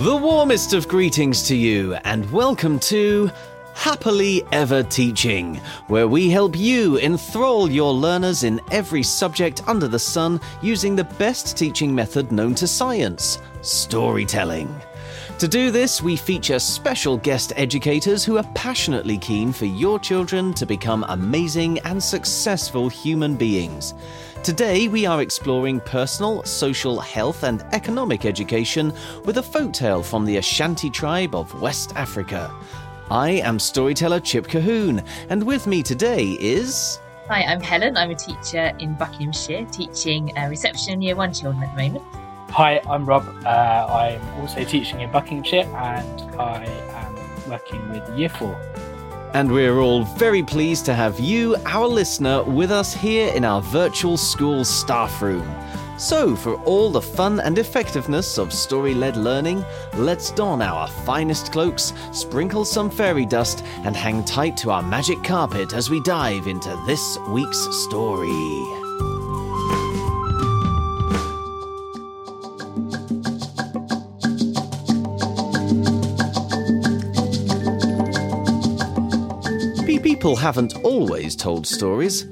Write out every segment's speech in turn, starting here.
The warmest of greetings to you, and welcome to Happily Ever Teaching, where we help you enthrall your learners in every subject under the sun using the best teaching method known to science storytelling. To do this, we feature special guest educators who are passionately keen for your children to become amazing and successful human beings. Today, we are exploring personal, social, health, and economic education with a folktale from the Ashanti tribe of West Africa. I am storyteller Chip Colquhoun, and with me today is. Hi, I'm Helen. I'm a teacher in Buckinghamshire, teaching uh, reception year one children at the moment. Hi, I'm Rob. Uh, I'm also teaching in Buckinghamshire and I am working with Year 4. And we're all very pleased to have you, our listener, with us here in our virtual school staff room. So, for all the fun and effectiveness of story led learning, let's don our finest cloaks, sprinkle some fairy dust, and hang tight to our magic carpet as we dive into this week's story. People haven't always told stories.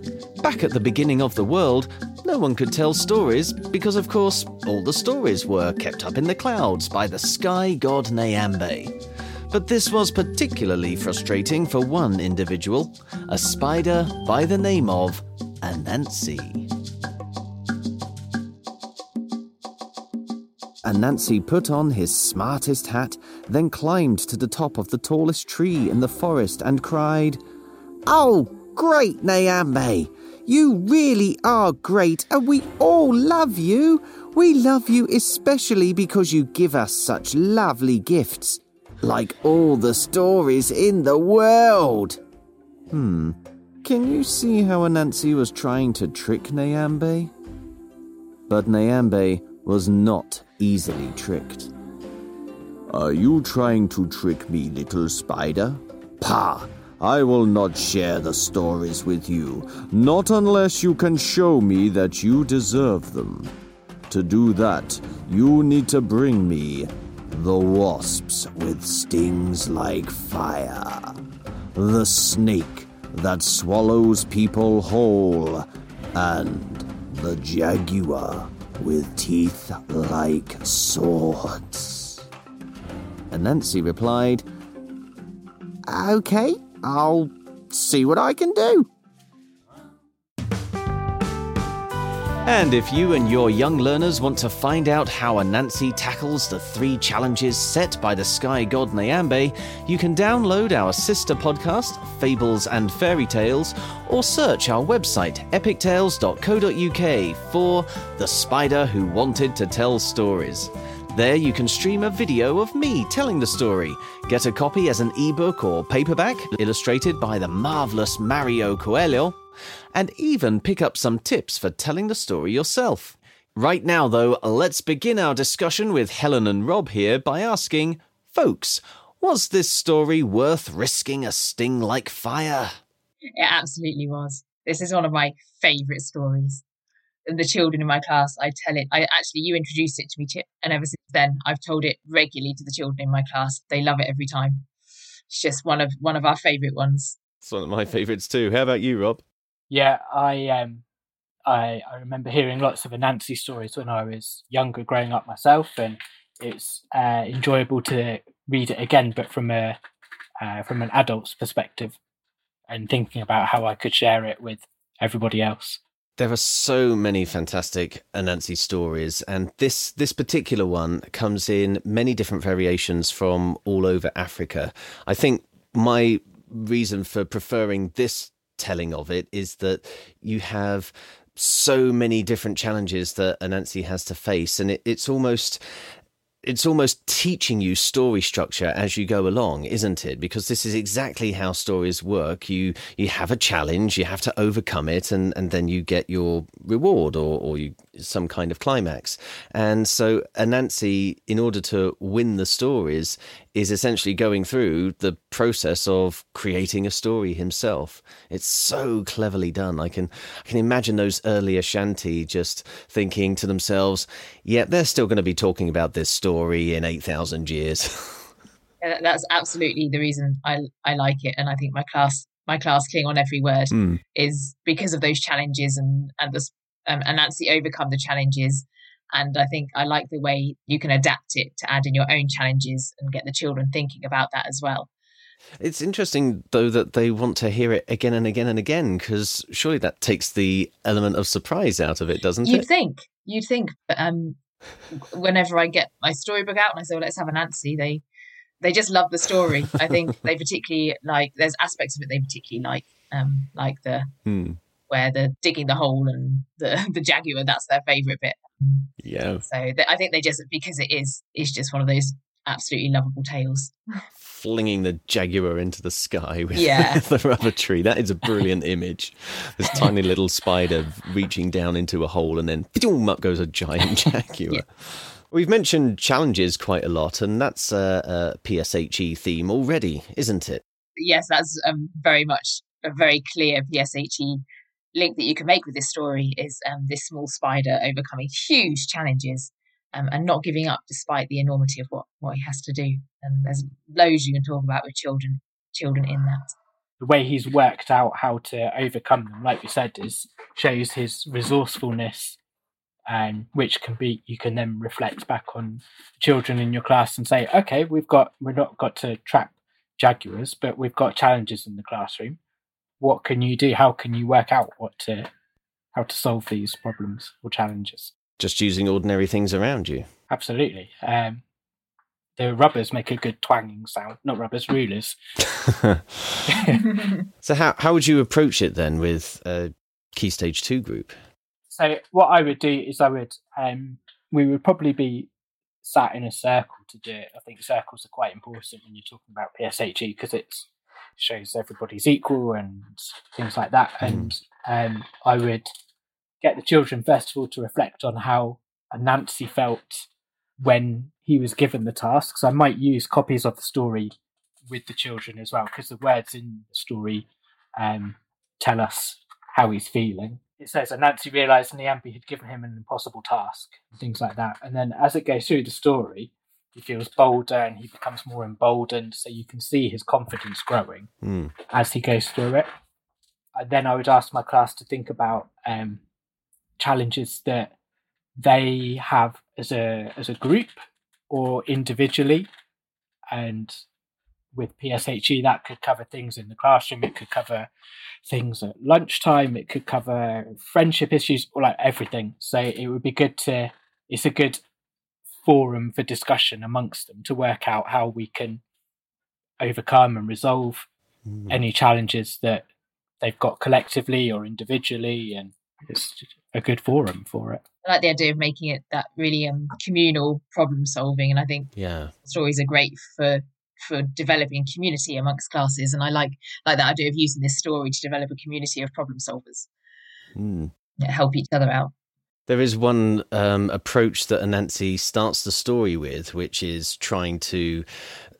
Back at the beginning of the world, no one could tell stories because, of course, all the stories were kept up in the clouds by the sky god Nyambe. But this was particularly frustrating for one individual, a spider by the name of Anansi. Anansi put on his smartest hat, then climbed to the top of the tallest tree in the forest and cried, Oh, great Nyambe! You really are great, and we all love you. We love you especially because you give us such lovely gifts, like all the stories in the world. Hmm. Can you see how Anansi was trying to trick Nyambe? But Nyambe was not easily tricked. Are you trying to trick me, little spider? Pah! I will not share the stories with you, not unless you can show me that you deserve them. To do that, you need to bring me the wasps with stings like fire, the snake that swallows people whole, and the jaguar with teeth like swords. Anansi replied, Okay, I'll see what I can do. And if you and your young learners want to find out how Anansi tackles the three challenges set by the sky god Nyambe, you can download our sister podcast, Fables and Fairy Tales, or search our website, epictales.co.uk, for The Spider Who Wanted to Tell Stories. There you can stream a video of me telling the story, get a copy as an ebook or paperback illustrated by the marvelous Mario Coelho, and even pick up some tips for telling the story yourself. Right now, though, let's begin our discussion with Helen and Rob here by asking, folks, was this story worth risking a sting like fire? It absolutely was. This is one of my favourite stories the children in my class, I tell it. I actually, you introduced it to me, Chip, and ever since then, I've told it regularly to the children in my class. They love it every time. It's just one of one of our favourite ones. It's one of my favourites too. How about you, Rob? Yeah, I um, I I remember hearing lots of Anansi stories when I was younger, growing up myself, and it's uh, enjoyable to read it again, but from a uh, from an adult's perspective, and thinking about how I could share it with everybody else. There are so many fantastic Anansi stories, and this this particular one comes in many different variations from all over Africa. I think my reason for preferring this telling of it is that you have so many different challenges that Anansi has to face, and it, it's almost it's almost teaching you story structure as you go along, isn't it? Because this is exactly how stories work. You you have a challenge, you have to overcome it, and, and then you get your reward or, or you, some kind of climax. And so Anansi, in order to win the stories, is essentially going through the process of creating a story himself. It's so cleverly done. I can I can imagine those early Ashanti just thinking to themselves, "Yeah, they're still going to be talking about this story in eight thousand years." That's absolutely the reason I I like it, and I think my class my class cling on every word mm. is because of those challenges and and the um, Anansi overcome the challenges and I think I like the way you can adapt it to add in your own challenges and get the children thinking about that as well. It's interesting, though, that they want to hear it again and again and again, because surely that takes the element of surprise out of it, doesn't You'd it? You'd think. You'd think. But um, whenever I get my storybook out and I say, well, let's have Anansi, they they just love the story. I think they particularly like, there's aspects of it they particularly like, um, like the hmm. Where they're digging the hole and the, the jaguar, that's their favourite bit. Yeah. So th- I think they just because it is is just one of those absolutely lovable tales. Flinging the jaguar into the sky with yeah. the rubber tree. That is a brilliant image. This tiny little spider reaching down into a hole and then boom, up goes a giant jaguar. yeah. We've mentioned challenges quite a lot, and that's a, a PSHE theme already, isn't it? Yes, that's um, very much a very clear PSHE link that you can make with this story is um, this small spider overcoming huge challenges um, and not giving up despite the enormity of what, what he has to do. And there's loads you can talk about with children children in that. The way he's worked out how to overcome them, like we said, is shows his resourcefulness um, which can be you can then reflect back on children in your class and say, okay, we've got we're not got to trap jaguars, but we've got challenges in the classroom what can you do? How can you work out what to how to solve these problems or challenges? Just using ordinary things around you. Absolutely. Um, the rubbers make a good twanging sound. Not rubbers, rulers. so how how would you approach it then with a key stage two group? So what I would do is I would um, we would probably be sat in a circle to do it. I think circles are quite important when you're talking about PSHE because it's shows everybody's equal and things like that. Mm. And um, I would get the children first of all to reflect on how Anansi felt when he was given the tasks. So I might use copies of the story with the children as well because the words in the story um, tell us how he's feeling. It says that Anansi realised Nyambe had given him an impossible task and things like that. And then as it goes through the story, he feels bolder and he becomes more emboldened. So you can see his confidence growing mm. as he goes through it. And then I would ask my class to think about um, challenges that they have as a as a group or individually, and with PSHE that could cover things in the classroom. It could cover things at lunchtime. It could cover friendship issues or like everything. So it would be good to. It's a good forum for discussion amongst them to work out how we can overcome and resolve mm. any challenges that they've got collectively or individually and it's a good forum for it i like the idea of making it that really um, communal problem solving and i think yeah stories are great for for developing community amongst classes and i like like that idea of using this story to develop a community of problem solvers mm. help each other out there is one um, approach that Anansi starts the story with, which is trying to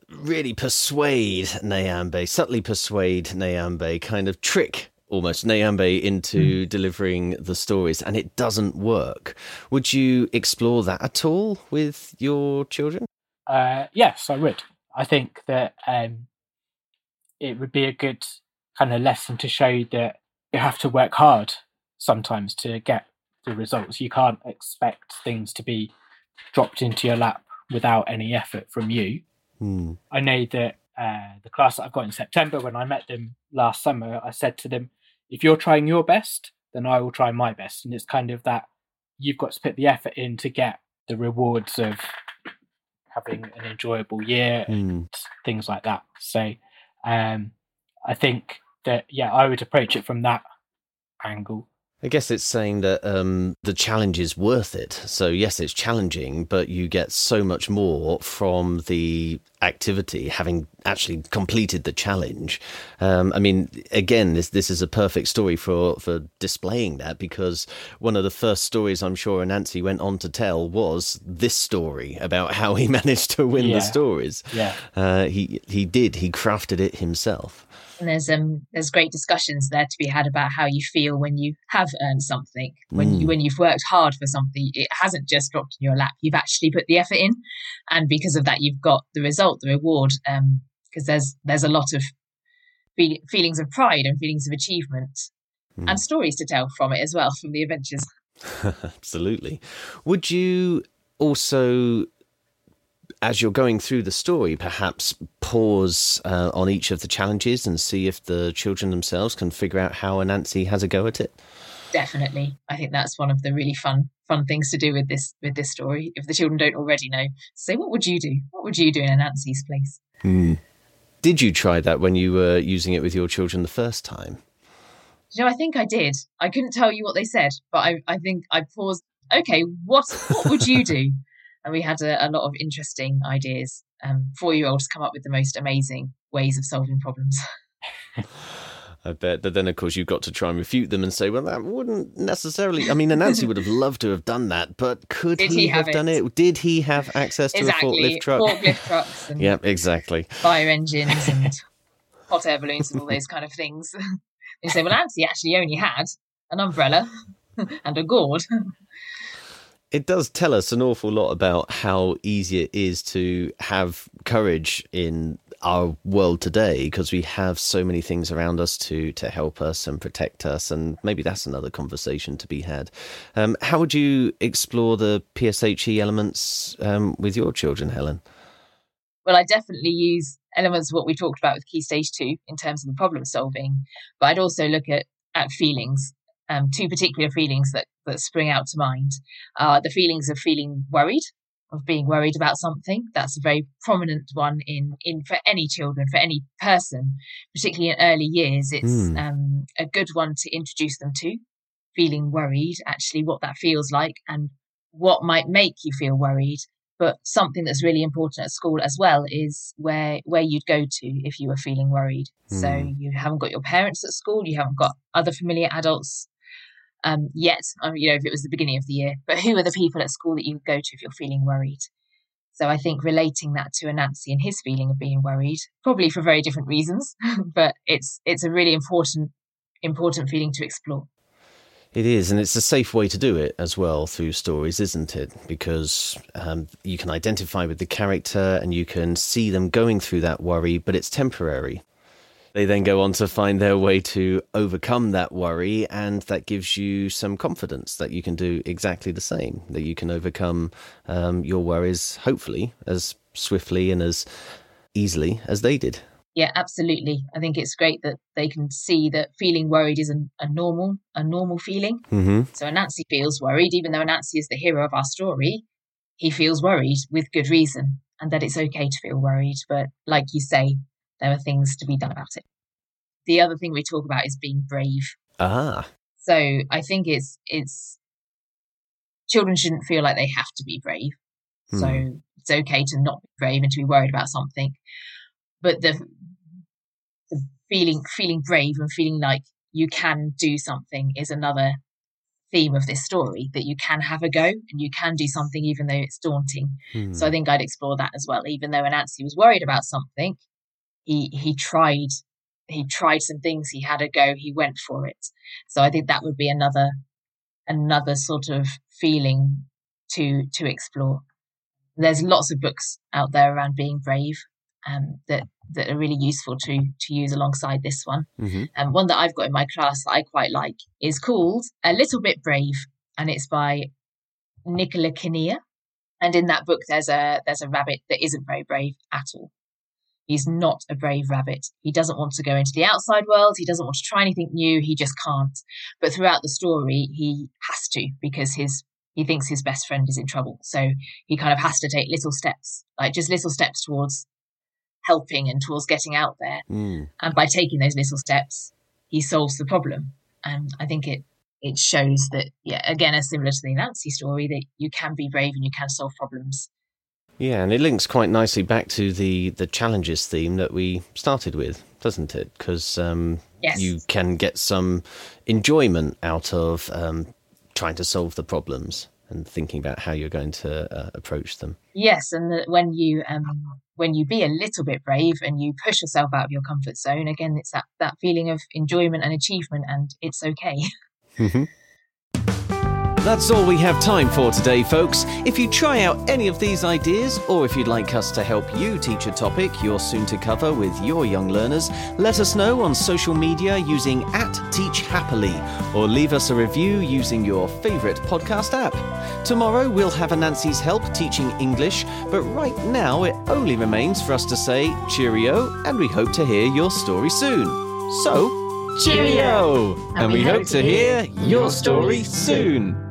really persuade Nyambe, subtly persuade Nyambe, kind of trick almost Nyambe into mm. delivering the stories, and it doesn't work. Would you explore that at all with your children? Uh, yes, I would. I think that um, it would be a good kind of lesson to show that you have to work hard sometimes to get the results. You can't expect things to be dropped into your lap without any effort from you. Mm. I know that uh, the class that I've got in September, when I met them last summer, I said to them, if you're trying your best, then I will try my best. And it's kind of that you've got to put the effort in to get the rewards of having an enjoyable year mm. and things like that. So um, I think that, yeah, I would approach it from that angle I guess it's saying that um, the challenge is worth it. So, yes, it's challenging, but you get so much more from the activity having actually completed the challenge. Um, I mean, again, this this is a perfect story for for displaying that because one of the first stories I'm sure Anansi went on to tell was this story about how he managed to win Yeah. the stories. Yeah. Uh, he he did. He crafted it himself. And there's um there's great discussions there to be had about how you feel when you have earned something. When you Mm. when you've worked hard for something, it hasn't just dropped in your lap. You've actually put the effort in, and because of that, you've got the result, the reward. Um, because there's there's a lot of feel, feelings of pride and feelings of achievement, Mm. and stories to tell from it as well from the adventures. Absolutely. Would you also, as you're going through the story, perhaps pause uh, on each of the challenges and see if the children themselves can figure out how Anansi has a go at it? Definitely, I think that's one of the really fun fun things to do with this with this story. If the children don't already know, say what would you do? What would you do in Anansi's place? Did you try that when you were using it with your children the first time? You know, I think I did. I couldn't tell you what they said, but I, I think I paused. Okay, what what would you do? And we had a, a lot of interesting ideas. Um, Four year olds come up with the most amazing ways of solving problems. I bet. But then, of course, you've got to try and refute them and say, well, that wouldn't necessarily. I mean, Anansi would have loved to have done that, but could he, he have, have done it? it? Did he have access to a forklift truck? forklift trucks and Yep, exactly. fire engines and hot air balloons and all those kind of things. they say, well, Anansi actually only had an umbrella and a gourd. It does tell us an awful lot about how easy it is to have courage in our world today because we have so many things around us to to help us and protect us and maybe that's another conversation to be had um, how would you explore the pshe elements um, with your children helen well, I definitely use elements of what we talked about with Key Stage 2 in terms of the problem solving, but I'd also look at, at feelings. Um, two particular feelings that, that spring out to mind are the feelings of feeling worried, of being worried about something. That's a very prominent one in, in for any children, for any person, particularly in early years. It's Hmm. um, a good one to introduce them to. Feeling worried, actually, what that feels like and what might make you feel worried but something that's really important at school as well is where where you'd go to if you were feeling worried so Hmm. you haven't got your parents at school you haven't got other familiar adults um, yet you know if it was the beginning of the year but who are the people at school that you go to if you're feeling worried so i think relating that to anansi and his feeling of being worried probably for very different reasons but it's it's a really important important feeling to explore It is, and it's a safe way to do it as well through stories, isn't it? Because um, you can identify with the character and you can see them going through that worry, but it's temporary. They then go on to find their way to overcome that worry, and that gives you some confidence that you can do exactly the same, that you can overcome um, your worries, hopefully, as swiftly and as easily as they did. Yeah, absolutely. I think it's great that they can see that feeling worried is a, a normal, a normal feeling. Mm-hmm. So Anansi feels worried, even though Anansi is the hero of our story. He feels worried with good reason, and that it's okay to feel worried. But like you say, there are things to be done about it. The other thing we talk about is being brave. Ah, So I think it's it's children shouldn't feel like they have to be brave. So Hmm. it's okay to not be brave and to be worried about something. But the the feeling feeling brave and feeling like you can do something is another theme of this story that you can have a go and you can do something even though it's daunting. hmm. So I think I'd explore that as well. Even though Anansi was worried about something, he he tried he tried some things, he had a go, he went for it. So I think that would be another another sort of feeling to to explore. There's lots of books out there around being brave um, that that are really useful to to use alongside this one. And one that I've got in my class that I quite like is called A Little Bit Brave, and it's by Nicola Kinnear. And in that book, there's a there's a rabbit that isn't very brave at all. He's not a brave rabbit. He doesn't want to go into the outside world. He doesn't want to try anything new. He just can't. But throughout the story, he has to because his he thinks his best friend is in trouble. So he kind of has to take little steps, like just little steps towards helping and towards getting out there. Mm. And by taking those little steps, he solves the problem. And I think it it shows that, yeah, again, as similar to the Anansi story, that you can be brave and you can solve problems. Yeah, and it links quite nicely back to the the challenges theme that we started with, doesn't it? Because um, Yes. you can get some enjoyment out of um, trying to solve the problems and thinking about how you're going to uh, approach them. Yes, and that when you um when you be a little bit brave and you push yourself out of your comfort zone, again, it's that that feeling of enjoyment and achievement, and it's okay. That's all we have time for today, folks. If you try out any of these ideas, or if you'd like us to help you teach a topic you're soon to cover with your young learners, let us know on social media using at Teach Happily, or leave us a review using your favourite podcast app. Tomorrow we'll have Anansi's help teaching English, but right now it only remains for us to say cheerio, and we hope to hear your story soon. So, cheerio! And, we hope to hear your story soon.